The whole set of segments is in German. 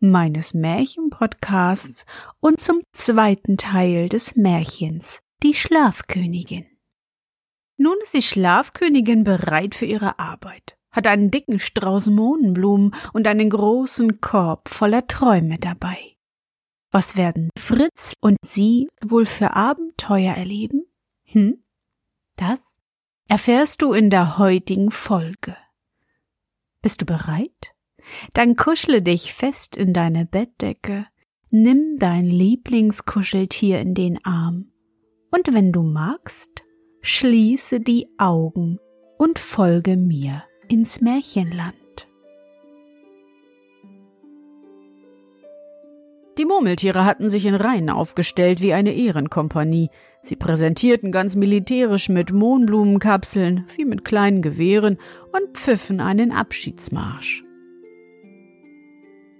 meines Märchenpodcasts und zum zweiten Teil des Märchens, die Schlafkönigin. Nun ist die Schlafkönigin bereit für ihre Arbeit, hat einen dicken Strauß Mohnblumen und einen großen Korb voller Träume dabei. Was werden Fritz und sie wohl für Abenteuer erleben? Hm? Das erfährst du in der heutigen Folge. Bist du bereit? Dann kuschle dich fest in deine Bettdecke, nimm dein Lieblingskuscheltier in den Arm und wenn du magst, schließe die Augen und folge mir ins Märchenland. Die Murmeltiere hatten sich in Reihen aufgestellt wie eine Ehrenkompanie. Sie präsentierten ganz militärisch mit Mohnblumenkapseln, wie mit kleinen Gewehren und pfiffen einen Abschiedsmarsch.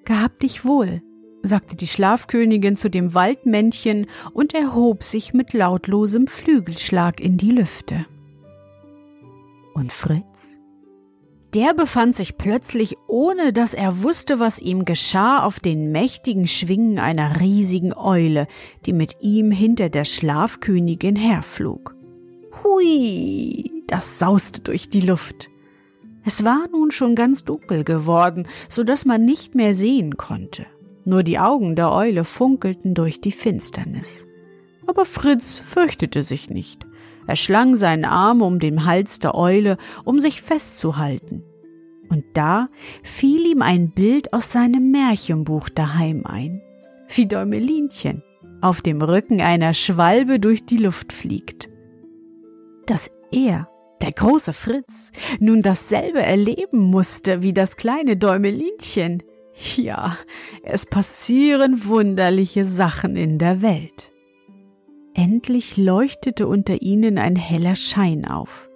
Gehab dich wohl, sagte die Schlafkönigin zu dem Waldmännchen und erhob sich mit lautlosem Flügelschlag in die Lüfte. Und Fritz? Der befand sich plötzlich, ohne dass er wusste, was ihm geschah, auf den mächtigen Schwingen einer riesigen Eule, die mit ihm hinter der Schlafkönigin herflog. Hui, das sauste durch die Luft. Es war nun schon ganz dunkel geworden, so dass man nicht mehr sehen konnte. Nur die Augen der Eule funkelten durch die Finsternis. Aber Fritz fürchtete sich nicht. Er schlang seinen Arm um den Hals der Eule, um sich festzuhalten. Und da fiel ihm ein Bild aus seinem Märchenbuch daheim ein, wie Däumelinchen auf dem Rücken einer Schwalbe durch die Luft fliegt. Dass er der große Fritz nun dasselbe erleben musste wie das kleine Däumelinchen. Ja, es passieren wunderliche Sachen in der Welt. Endlich leuchtete unter ihnen ein heller Schein auf,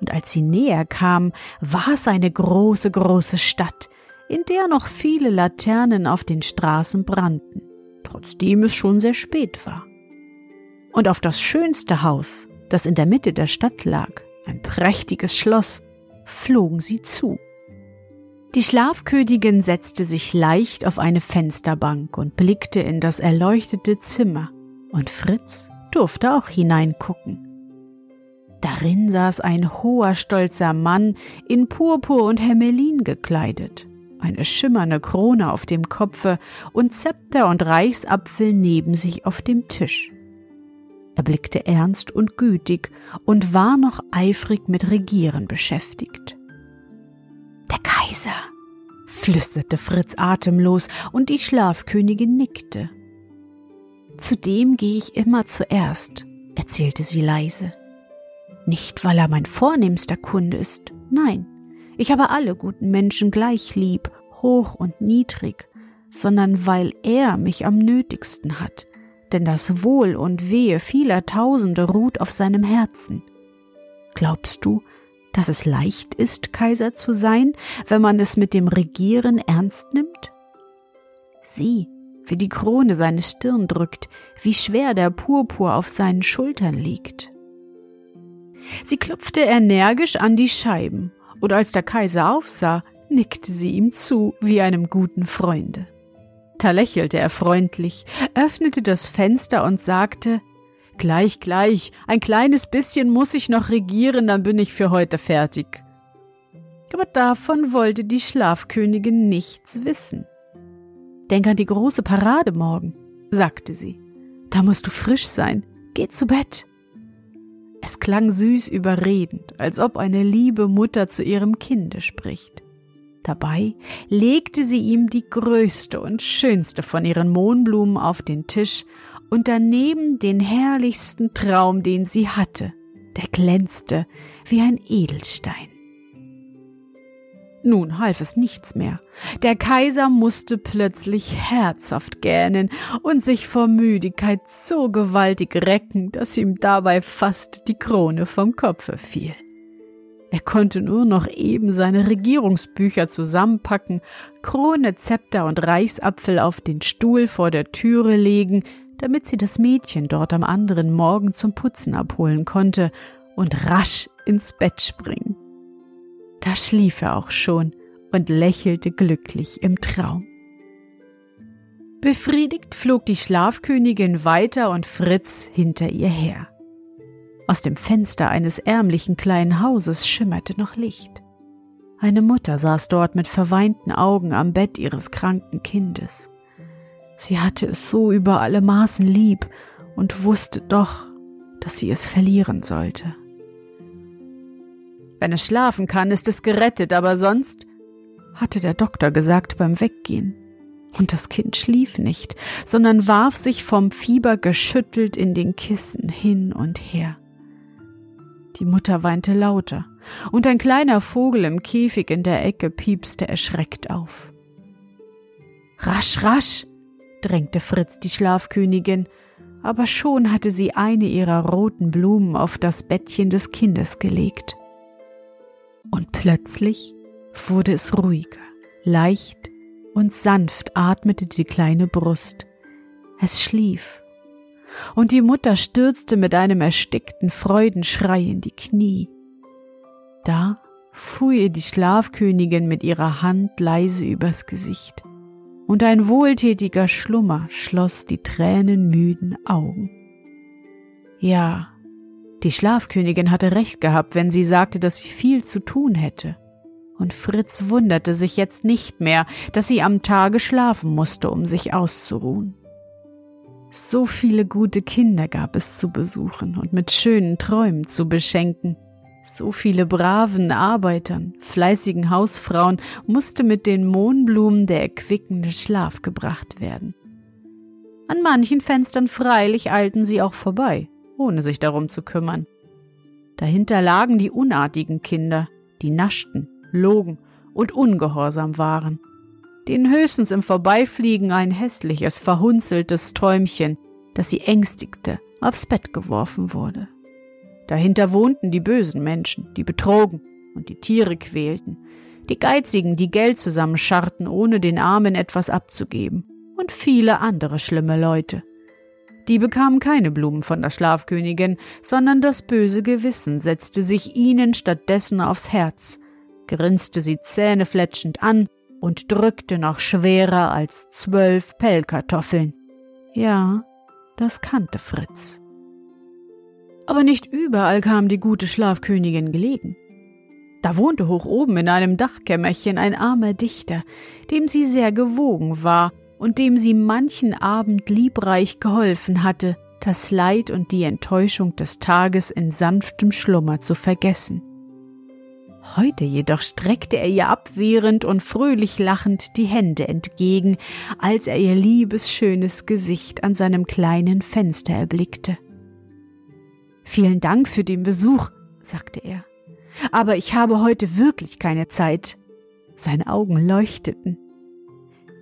und als sie näher kamen, war es eine große, große Stadt, in der noch viele Laternen auf den Straßen brannten, trotzdem es schon sehr spät war. Und auf das schönste Haus, das in der Mitte der Stadt lag, ein prächtiges Schloss, flogen sie zu. Die Schlafkönigin setzte sich leicht auf eine Fensterbank und blickte in das erleuchtete Zimmer, und Fritz durfte auch hineingucken. Darin saß ein hoher, stolzer Mann in Purpur und Hermelin gekleidet, eine schimmernde Krone auf dem Kopfe und Zepter und Reichsapfel neben sich auf dem Tisch. Er blickte ernst und gütig und war noch eifrig mit Regieren beschäftigt. Der Kaiser, flüsterte Fritz atemlos, und die Schlafkönigin nickte. Zu dem gehe ich immer zuerst, erzählte sie leise. Nicht, weil er mein vornehmster Kunde ist, nein, ich habe alle guten Menschen gleich lieb, hoch und niedrig, sondern weil er mich am nötigsten hat, denn das Wohl und Wehe vieler Tausende ruht auf seinem Herzen. Glaubst du, dass es leicht ist, Kaiser zu sein, wenn man es mit dem Regieren ernst nimmt? Sieh, wie die Krone seine Stirn drückt, wie schwer der Purpur auf seinen Schultern liegt. Sie klopfte energisch an die Scheiben, und als der Kaiser aufsah, nickte sie ihm zu wie einem guten Freunde. Da lächelte er freundlich, öffnete das Fenster und sagte Gleich, gleich, ein kleines bisschen muss ich noch regieren, dann bin ich für heute fertig. Aber davon wollte die Schlafkönigin nichts wissen. Denk an die große Parade morgen, sagte sie. Da musst du frisch sein. Geh zu Bett. Es klang süß überredend, als ob eine liebe Mutter zu ihrem Kinde spricht. Dabei legte sie ihm die größte und schönste von ihren Mohnblumen auf den Tisch und daneben den herrlichsten Traum, den sie hatte, der glänzte wie ein Edelstein. Nun half es nichts mehr. Der Kaiser musste plötzlich herzhaft gähnen und sich vor Müdigkeit so gewaltig recken, dass ihm dabei fast die Krone vom Kopfe fiel. Er konnte nur noch eben seine Regierungsbücher zusammenpacken, Krone, Zepter und Reichsapfel auf den Stuhl vor der Türe legen, damit sie das Mädchen dort am anderen Morgen zum Putzen abholen konnte und rasch ins Bett springen. Da schlief er auch schon und lächelte glücklich im Traum. Befriedigt flog die Schlafkönigin weiter und Fritz hinter ihr her. Aus dem Fenster eines ärmlichen kleinen Hauses schimmerte noch Licht. Eine Mutter saß dort mit verweinten Augen am Bett ihres kranken Kindes. Sie hatte es so über alle Maßen lieb und wusste doch, dass sie es verlieren sollte. Wenn es schlafen kann, ist es gerettet, aber sonst, hatte der Doktor gesagt beim Weggehen. Und das Kind schlief nicht, sondern warf sich vom Fieber geschüttelt in den Kissen hin und her. Die Mutter weinte lauter, und ein kleiner Vogel im Käfig in der Ecke piepste erschreckt auf. Rasch, rasch, drängte Fritz die Schlafkönigin, aber schon hatte sie eine ihrer roten Blumen auf das Bettchen des Kindes gelegt. Und plötzlich wurde es ruhiger, leicht und sanft atmete die kleine Brust. Es schlief. Und die Mutter stürzte mit einem erstickten Freudenschrei in die Knie. Da fuhr ihr die Schlafkönigin mit ihrer Hand leise übers Gesicht, und ein wohltätiger Schlummer schloss die tränenmüden Augen. Ja, die Schlafkönigin hatte recht gehabt, wenn sie sagte, dass sie viel zu tun hätte. Und Fritz wunderte sich jetzt nicht mehr, dass sie am Tage schlafen musste, um sich auszuruhen. So viele gute Kinder gab es zu besuchen und mit schönen Träumen zu beschenken. So viele braven Arbeitern, fleißigen Hausfrauen musste mit den Mohnblumen der erquickende Schlaf gebracht werden. An manchen Fenstern freilich eilten sie auch vorbei, ohne sich darum zu kümmern. Dahinter lagen die unartigen Kinder, die naschten, logen und ungehorsam waren, denen höchstens im Vorbeifliegen ein hässliches, verhunzeltes Träumchen, das sie ängstigte, aufs Bett geworfen wurde. Dahinter wohnten die bösen Menschen, die betrogen und die Tiere quälten, die Geizigen, die Geld zusammenscharrten, ohne den Armen etwas abzugeben, und viele andere schlimme Leute, die bekamen keine Blumen von der Schlafkönigin, sondern das böse Gewissen setzte sich ihnen stattdessen aufs Herz, grinste sie zähnefletschend an und drückte noch schwerer als zwölf Pellkartoffeln. Ja, das kannte Fritz. Aber nicht überall kam die gute Schlafkönigin gelegen. Da wohnte hoch oben in einem Dachkämmerchen ein armer Dichter, dem sie sehr gewogen war und dem sie manchen Abend liebreich geholfen hatte, das Leid und die Enttäuschung des Tages in sanftem Schlummer zu vergessen. Heute jedoch streckte er ihr abwehrend und fröhlich lachend die Hände entgegen, als er ihr liebes, schönes Gesicht an seinem kleinen Fenster erblickte. Vielen Dank für den Besuch, sagte er. Aber ich habe heute wirklich keine Zeit. Seine Augen leuchteten.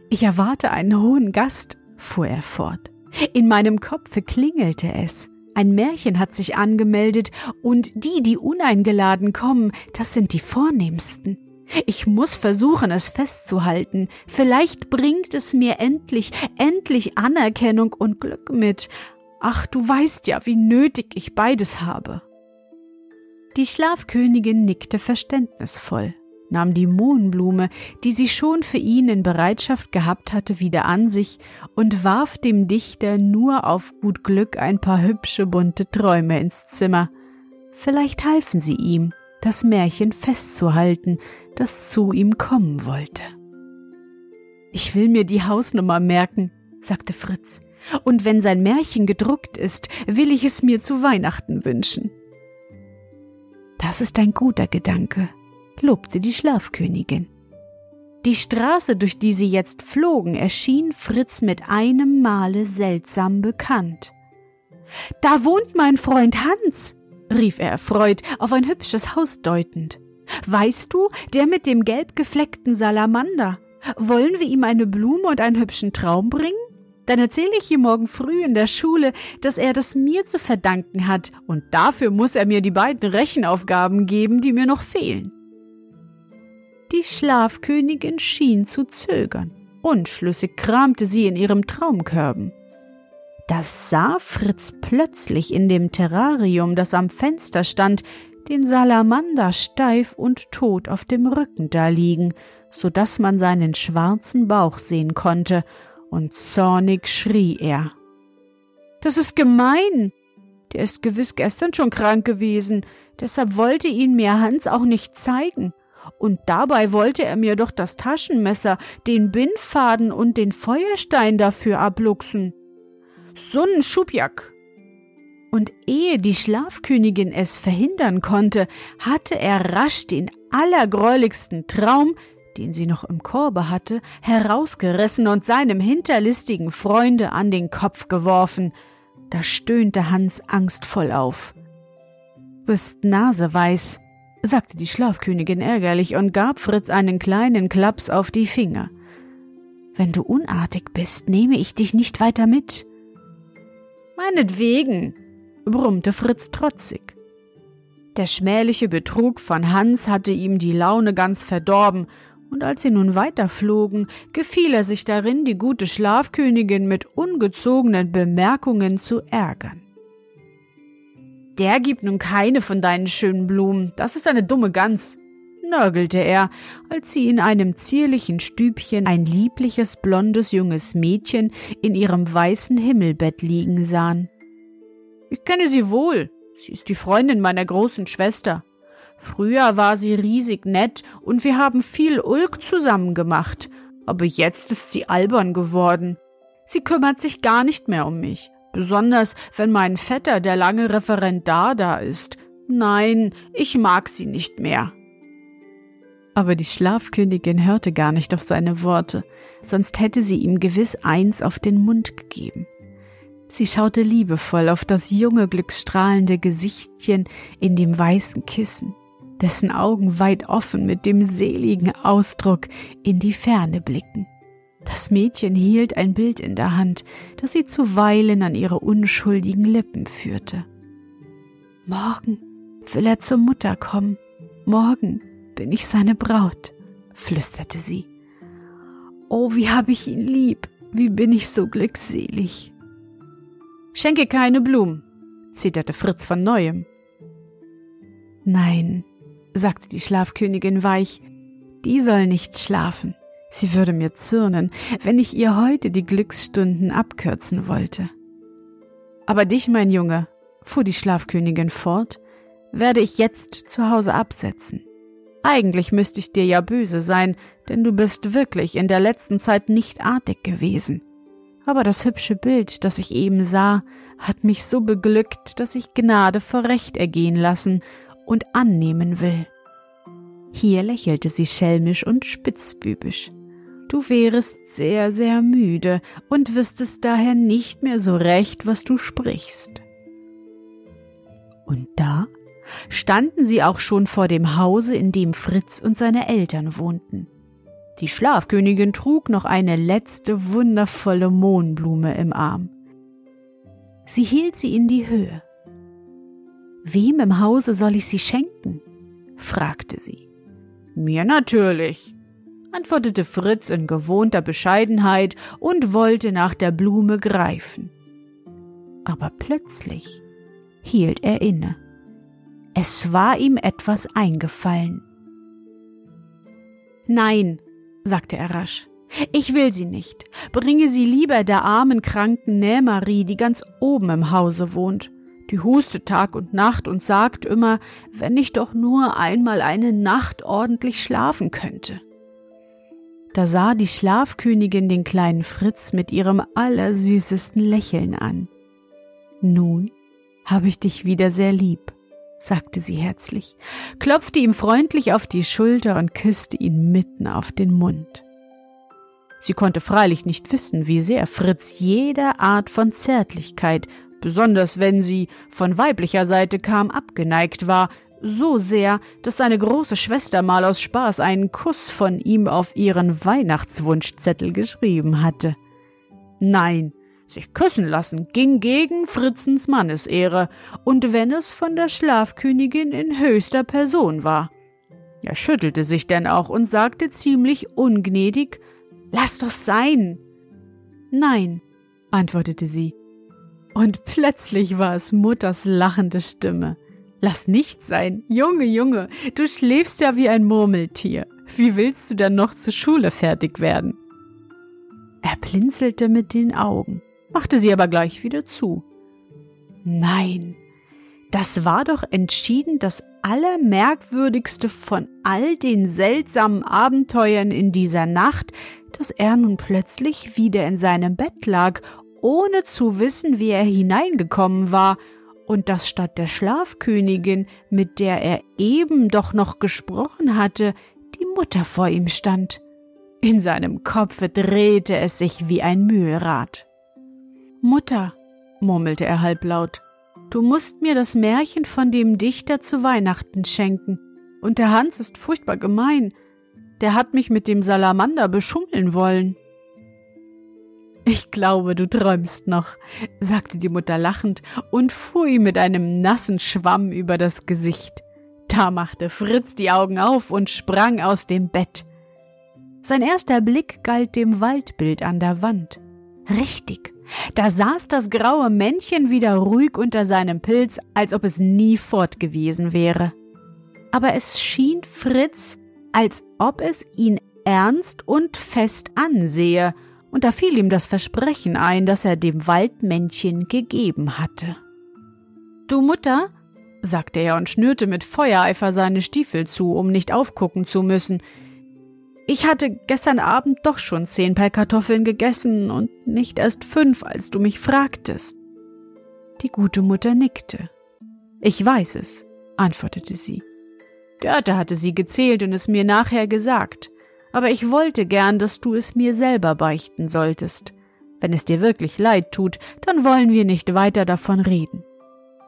Ich erwarte einen hohen Gast, fuhr er fort. In meinem Kopfe klingelte es. Ein Märchen hat sich angemeldet, und die, die uneingeladen kommen, das sind die vornehmsten. Ich muss versuchen, es festzuhalten. Vielleicht bringt es mir endlich, endlich Anerkennung und Glück mit. Ach, du weißt ja, wie nötig ich beides habe. Die Schlafkönigin nickte verständnisvoll nahm die Mohnblume, die sie schon für ihn in Bereitschaft gehabt hatte, wieder an sich und warf dem Dichter nur auf gut Glück ein paar hübsche bunte Träume ins Zimmer. Vielleicht halfen sie ihm, das Märchen festzuhalten, das zu ihm kommen wollte. Ich will mir die Hausnummer merken, sagte Fritz, und wenn sein Märchen gedruckt ist, will ich es mir zu Weihnachten wünschen. Das ist ein guter Gedanke, lobte die Schlafkönigin. Die Straße, durch die sie jetzt flogen, erschien Fritz mit einem Male seltsam bekannt. Da wohnt mein Freund Hans, rief er erfreut, auf ein hübsches Haus deutend. Weißt du, der mit dem gelb gefleckten Salamander. Wollen wir ihm eine Blume und einen hübschen Traum bringen? Dann erzähle ich ihm morgen früh in der Schule, dass er das mir zu verdanken hat, und dafür muss er mir die beiden Rechenaufgaben geben, die mir noch fehlen. Die Schlafkönigin schien zu zögern. Unschlüssig kramte sie in ihrem Traumkörben. Da sah Fritz plötzlich in dem Terrarium, das am Fenster stand, den Salamander steif und tot auf dem Rücken da liegen, so dass man seinen schwarzen Bauch sehen konnte, und zornig schrie er. Das ist gemein. Der ist gewiss gestern schon krank gewesen, deshalb wollte ihn mir Hans auch nicht zeigen. Und dabei wollte er mir doch das Taschenmesser, den Bindfaden und den Feuerstein dafür abluchsen. So ein Schubjack, und ehe die Schlafkönigin es verhindern konnte, hatte er rasch den allergräuligsten Traum, den sie noch im Korbe hatte, herausgerissen und seinem hinterlistigen Freunde an den Kopf geworfen. Da stöhnte Hans angstvoll auf. Bist naseweiß, sagte die Schlafkönigin ärgerlich und gab Fritz einen kleinen Klaps auf die Finger. Wenn du unartig bist, nehme ich dich nicht weiter mit. Meinetwegen, brummte Fritz trotzig. Der schmähliche Betrug von Hans hatte ihm die Laune ganz verdorben, und als sie nun weiterflogen, gefiel er sich darin, die gute Schlafkönigin mit ungezogenen Bemerkungen zu ärgern. Der gibt nun keine von deinen schönen Blumen, das ist eine dumme Gans, nörgelte er, als sie in einem zierlichen Stübchen ein liebliches blondes junges Mädchen in ihrem weißen Himmelbett liegen sahen. Ich kenne sie wohl. Sie ist die Freundin meiner großen Schwester. Früher war sie riesig nett und wir haben viel Ulk zusammen gemacht, aber jetzt ist sie albern geworden. Sie kümmert sich gar nicht mehr um mich, besonders wenn mein Vetter, der lange Referendar, da ist. Nein, ich mag sie nicht mehr. Aber die Schlafkönigin hörte gar nicht auf seine Worte, sonst hätte sie ihm gewiss eins auf den Mund gegeben. Sie schaute liebevoll auf das junge, glücksstrahlende Gesichtchen in dem weißen Kissen, dessen Augen weit offen mit dem seligen Ausdruck in die Ferne blicken. Das Mädchen hielt ein Bild in der Hand, das sie zuweilen an ihre unschuldigen Lippen führte. Morgen will er zur Mutter kommen, morgen bin ich seine Braut, flüsterte sie. Oh, wie hab ich ihn lieb, wie bin ich so glückselig. Schenke keine Blumen, zitterte Fritz von neuem. Nein, sagte die Schlafkönigin weich, die soll nicht schlafen. Sie würde mir zürnen, wenn ich ihr heute die Glücksstunden abkürzen wollte. Aber dich, mein Junge, fuhr die Schlafkönigin fort, werde ich jetzt zu Hause absetzen. Eigentlich müsste ich dir ja böse sein, denn du bist wirklich in der letzten Zeit nicht artig gewesen aber das hübsche Bild, das ich eben sah, hat mich so beglückt, dass ich Gnade vor Recht ergehen lassen und annehmen will. Hier lächelte sie schelmisch und spitzbübisch. Du wärest sehr, sehr müde und wüsstest daher nicht mehr so recht, was du sprichst. Und da standen sie auch schon vor dem Hause, in dem Fritz und seine Eltern wohnten. Die Schlafkönigin trug noch eine letzte wundervolle Mohnblume im Arm. Sie hielt sie in die Höhe. Wem im Hause soll ich sie schenken? fragte sie. Mir natürlich, antwortete Fritz in gewohnter Bescheidenheit und wollte nach der Blume greifen. Aber plötzlich hielt er inne. Es war ihm etwas eingefallen. Nein, sagte er rasch. Ich will sie nicht. Bringe sie lieber der armen, kranken Nähmarie, die ganz oben im Hause wohnt. Die hustet Tag und Nacht und sagt immer, wenn ich doch nur einmal eine Nacht ordentlich schlafen könnte. Da sah die Schlafkönigin den kleinen Fritz mit ihrem allersüßesten Lächeln an. Nun habe ich dich wieder sehr lieb sagte sie herzlich, klopfte ihm freundlich auf die Schulter und küsste ihn mitten auf den Mund. Sie konnte freilich nicht wissen, wie sehr Fritz jeder Art von Zärtlichkeit, besonders wenn sie von weiblicher Seite kam, abgeneigt war, so sehr, dass seine große Schwester mal aus Spaß einen Kuss von ihm auf ihren Weihnachtswunschzettel geschrieben hatte. Nein, sich küssen lassen ging gegen Fritzens Mannesehre, und wenn es von der Schlafkönigin in höchster Person war. Er schüttelte sich denn auch und sagte ziemlich ungnädig Lass doch sein. Nein, antwortete sie. Und plötzlich war es Mutters lachende Stimme. Lass nicht sein. Junge, Junge, du schläfst ja wie ein Murmeltier. Wie willst du dann noch zur Schule fertig werden? Er blinzelte mit den Augen, machte sie aber gleich wieder zu. Nein, das war doch entschieden das Allermerkwürdigste von all den seltsamen Abenteuern in dieser Nacht, dass er nun plötzlich wieder in seinem Bett lag, ohne zu wissen, wie er hineingekommen war und dass statt der Schlafkönigin, mit der er eben doch noch gesprochen hatte, die Mutter vor ihm stand. In seinem Kopfe drehte es sich wie ein Mühlrad. Mutter, murmelte er halblaut, du musst mir das Märchen von dem Dichter zu Weihnachten schenken. Und der Hans ist furchtbar gemein. Der hat mich mit dem Salamander beschummeln wollen. Ich glaube, du träumst noch, sagte die Mutter lachend und fuhr ihm mit einem nassen Schwamm über das Gesicht. Da machte Fritz die Augen auf und sprang aus dem Bett. Sein erster Blick galt dem Waldbild an der Wand. Richtig, da saß das graue Männchen wieder ruhig unter seinem Pilz, als ob es nie fort gewesen wäre. Aber es schien Fritz, als ob es ihn ernst und fest ansehe und da fiel ihm das Versprechen ein, das er dem Waldmännchen gegeben hatte. Du Mutter, sagte er und schnürte mit Feuereifer seine Stiefel zu, um nicht aufgucken zu müssen. Ich hatte gestern Abend doch schon zehn Pellkartoffeln gegessen und nicht erst fünf, als du mich fragtest. Die gute Mutter nickte. Ich weiß es, antwortete sie. Dörte hatte sie gezählt und es mir nachher gesagt aber ich wollte gern, dass du es mir selber beichten solltest. Wenn es dir wirklich leid tut, dann wollen wir nicht weiter davon reden.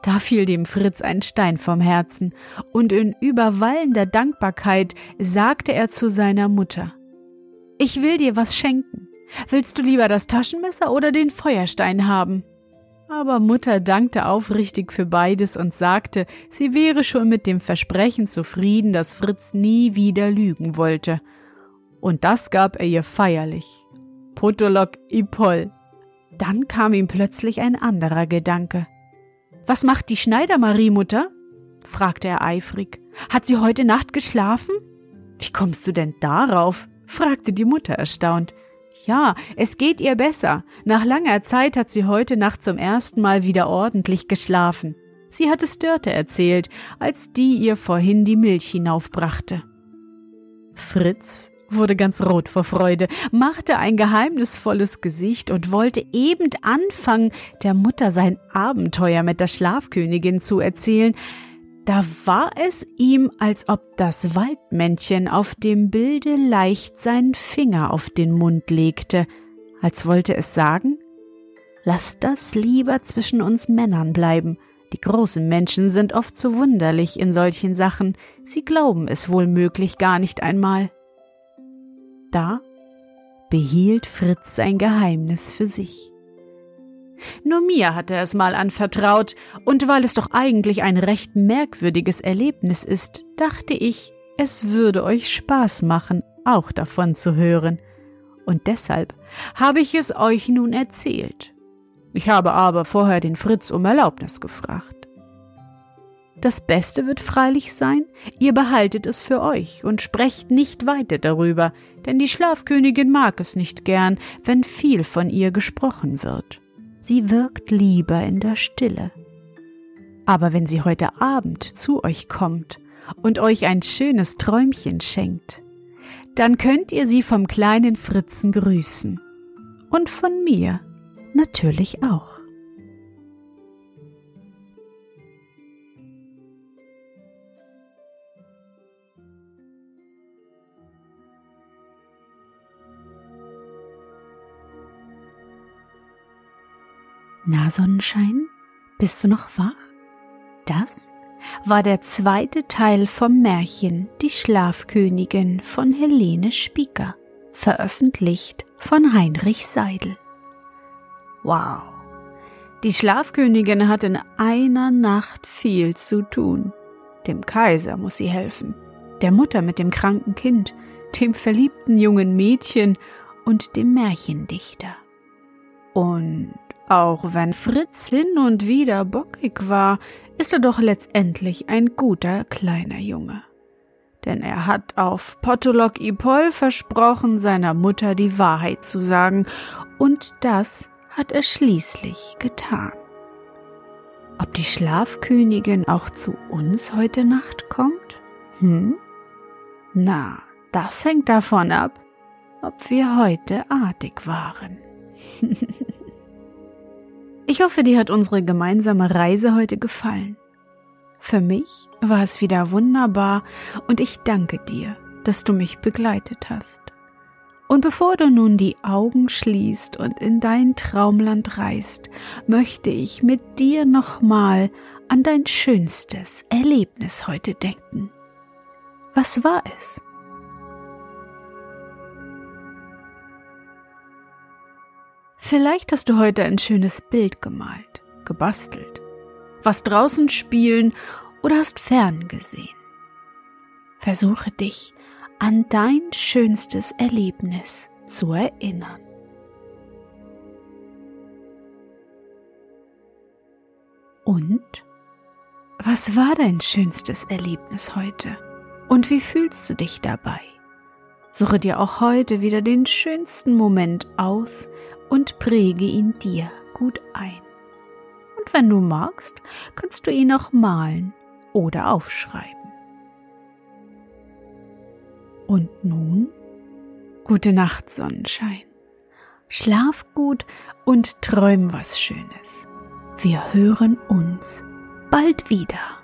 Da fiel dem Fritz ein Stein vom Herzen, und in überwallender Dankbarkeit sagte er zu seiner Mutter Ich will dir was schenken. Willst du lieber das Taschenmesser oder den Feuerstein haben? Aber Mutter dankte aufrichtig für beides und sagte, sie wäre schon mit dem Versprechen zufrieden, dass Fritz nie wieder lügen wollte, und das gab er ihr feierlich. Potolok Ipol. Dann kam ihm plötzlich ein anderer Gedanke. Was macht die Schneidermarie, Mutter? fragte er eifrig. Hat sie heute Nacht geschlafen? Wie kommst du denn darauf? fragte die Mutter erstaunt. Ja, es geht ihr besser. Nach langer Zeit hat sie heute Nacht zum ersten Mal wieder ordentlich geschlafen. Sie hat es Dörte erzählt, als die ihr vorhin die Milch hinaufbrachte. Fritz wurde ganz rot vor Freude, machte ein geheimnisvolles Gesicht und wollte eben anfangen, der Mutter sein Abenteuer mit der Schlafkönigin zu erzählen, da war es ihm, als ob das Waldmännchen auf dem Bilde leicht seinen Finger auf den Mund legte, als wollte es sagen, Lass das lieber zwischen uns Männern bleiben. Die großen Menschen sind oft so wunderlich in solchen Sachen, sie glauben es wohl möglich gar nicht einmal. Da behielt Fritz sein Geheimnis für sich. Nur mir hat er es mal anvertraut, und weil es doch eigentlich ein recht merkwürdiges Erlebnis ist, dachte ich, es würde euch Spaß machen, auch davon zu hören. Und deshalb habe ich es euch nun erzählt. Ich habe aber vorher den Fritz um Erlaubnis gefragt. Das Beste wird freilich sein, ihr behaltet es für euch und sprecht nicht weiter darüber, denn die Schlafkönigin mag es nicht gern, wenn viel von ihr gesprochen wird. Sie wirkt lieber in der Stille. Aber wenn sie heute Abend zu euch kommt und euch ein schönes Träumchen schenkt, dann könnt ihr sie vom kleinen Fritzen grüßen. Und von mir natürlich auch. Na, Sonnenschein, bist du noch wach? Das war der zweite Teil vom Märchen Die Schlafkönigin von Helene Spieker, veröffentlicht von Heinrich Seidel. Wow! Die Schlafkönigin hat in einer Nacht viel zu tun. Dem Kaiser muss sie helfen, der Mutter mit dem kranken Kind, dem verliebten jungen Mädchen und dem Märchendichter. Und auch wenn Fritz hin und wieder bockig war, ist er doch letztendlich ein guter kleiner Junge. Denn er hat auf Potolok Ipol versprochen, seiner Mutter die Wahrheit zu sagen, und das hat er schließlich getan. Ob die Schlafkönigin auch zu uns heute Nacht kommt? Hm? Na, das hängt davon ab, ob wir heute artig waren. Ich hoffe, dir hat unsere gemeinsame Reise heute gefallen. Für mich war es wieder wunderbar und ich danke dir, dass du mich begleitet hast. Und bevor du nun die Augen schließt und in dein Traumland reist, möchte ich mit dir nochmal an dein schönstes Erlebnis heute denken. Was war es? Vielleicht hast du heute ein schönes Bild gemalt, gebastelt, was draußen spielen oder hast fern gesehen. Versuche dich an dein schönstes Erlebnis zu erinnern. Und? Was war dein schönstes Erlebnis heute? Und wie fühlst du dich dabei? Suche dir auch heute wieder den schönsten Moment aus und präge ihn dir gut ein. Und wenn du magst, kannst du ihn auch malen oder aufschreiben. Und nun gute Nacht, Sonnenschein. Schlaf gut und träum was Schönes. Wir hören uns bald wieder.